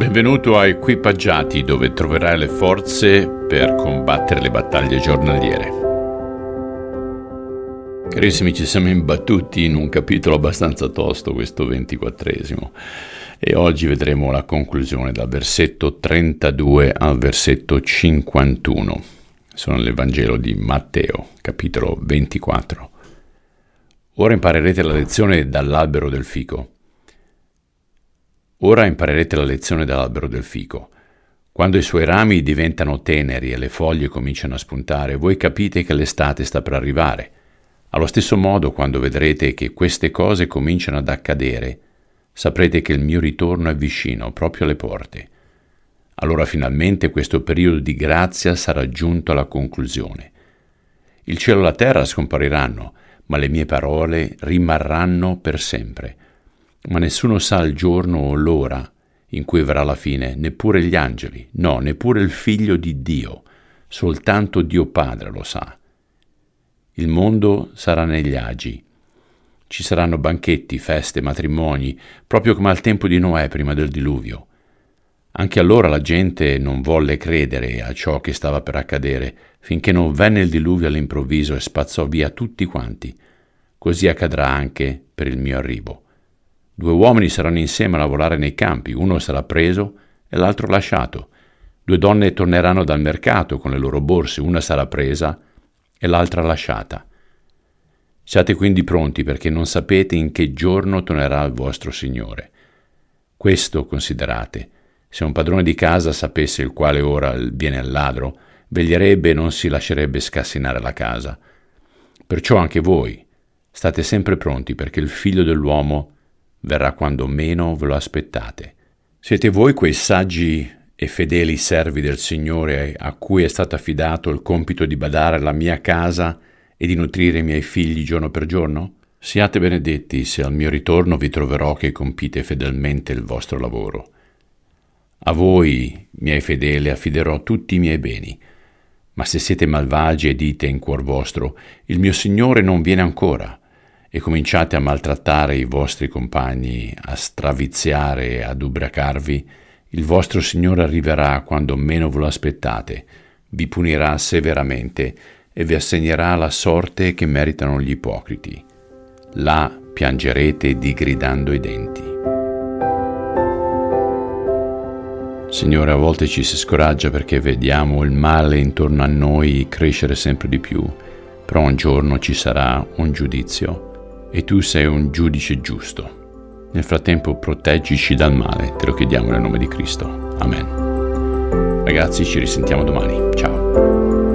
Benvenuto a Equipaggiati dove troverai le forze per combattere le battaglie giornaliere. Carissimi, ci siamo imbattuti in un capitolo abbastanza tosto, questo ventiquattresimo, e oggi vedremo la conclusione dal versetto 32 al versetto 51. Sono nell'Evangelo di Matteo, capitolo 24. Ora imparerete la lezione dall'albero del fico. Ora imparerete la lezione dall'albero del fico. Quando i suoi rami diventano teneri e le foglie cominciano a spuntare, voi capite che l'estate sta per arrivare. Allo stesso modo, quando vedrete che queste cose cominciano ad accadere, saprete che il mio ritorno è vicino, proprio alle porte. Allora finalmente questo periodo di grazia sarà giunto alla conclusione. Il cielo e la terra scompariranno, ma le mie parole rimarranno per sempre ma nessuno sa il giorno o l'ora in cui verrà la fine, neppure gli angeli, no, neppure il figlio di Dio, soltanto Dio Padre lo sa. Il mondo sarà negli agi. Ci saranno banchetti, feste, matrimoni, proprio come al tempo di Noè prima del diluvio. Anche allora la gente non volle credere a ciò che stava per accadere, finché non venne il diluvio all'improvviso e spazzò via tutti quanti. Così accadrà anche per il mio arrivo. Due uomini saranno insieme a lavorare nei campi, uno sarà preso e l'altro lasciato. Due donne torneranno dal mercato con le loro borse, una sarà presa e l'altra lasciata. Siate quindi pronti perché non sapete in che giorno tornerà il vostro Signore. Questo considerate. Se un padrone di casa sapesse il quale ora viene al ladro, veglierebbe e non si lascerebbe scassinare la casa. Perciò anche voi state sempre pronti perché il figlio dell'uomo verrà quando meno ve lo aspettate. Siete voi quei saggi e fedeli servi del Signore a cui è stato affidato il compito di badare alla mia casa e di nutrire i miei figli giorno per giorno? Siate benedetti se al mio ritorno vi troverò che compite fedelmente il vostro lavoro. A voi, miei fedeli, affiderò tutti i miei beni. Ma se siete malvagi e dite in cuor vostro, il mio Signore non viene ancora, e cominciate a maltrattare i vostri compagni, a straviziare e ad ubriacarvi, il vostro Signore arriverà quando meno ve lo aspettate, vi punirà severamente e vi assegnerà la sorte che meritano gli ipocriti. Là piangerete digridando i denti. Signore, a volte ci si scoraggia perché vediamo il male intorno a noi crescere sempre di più, però un giorno ci sarà un giudizio e tu sei un giudice giusto. Nel frattempo proteggici dal male, te lo chiediamo nel nome di Cristo. Amen. Ragazzi, ci risentiamo domani. Ciao.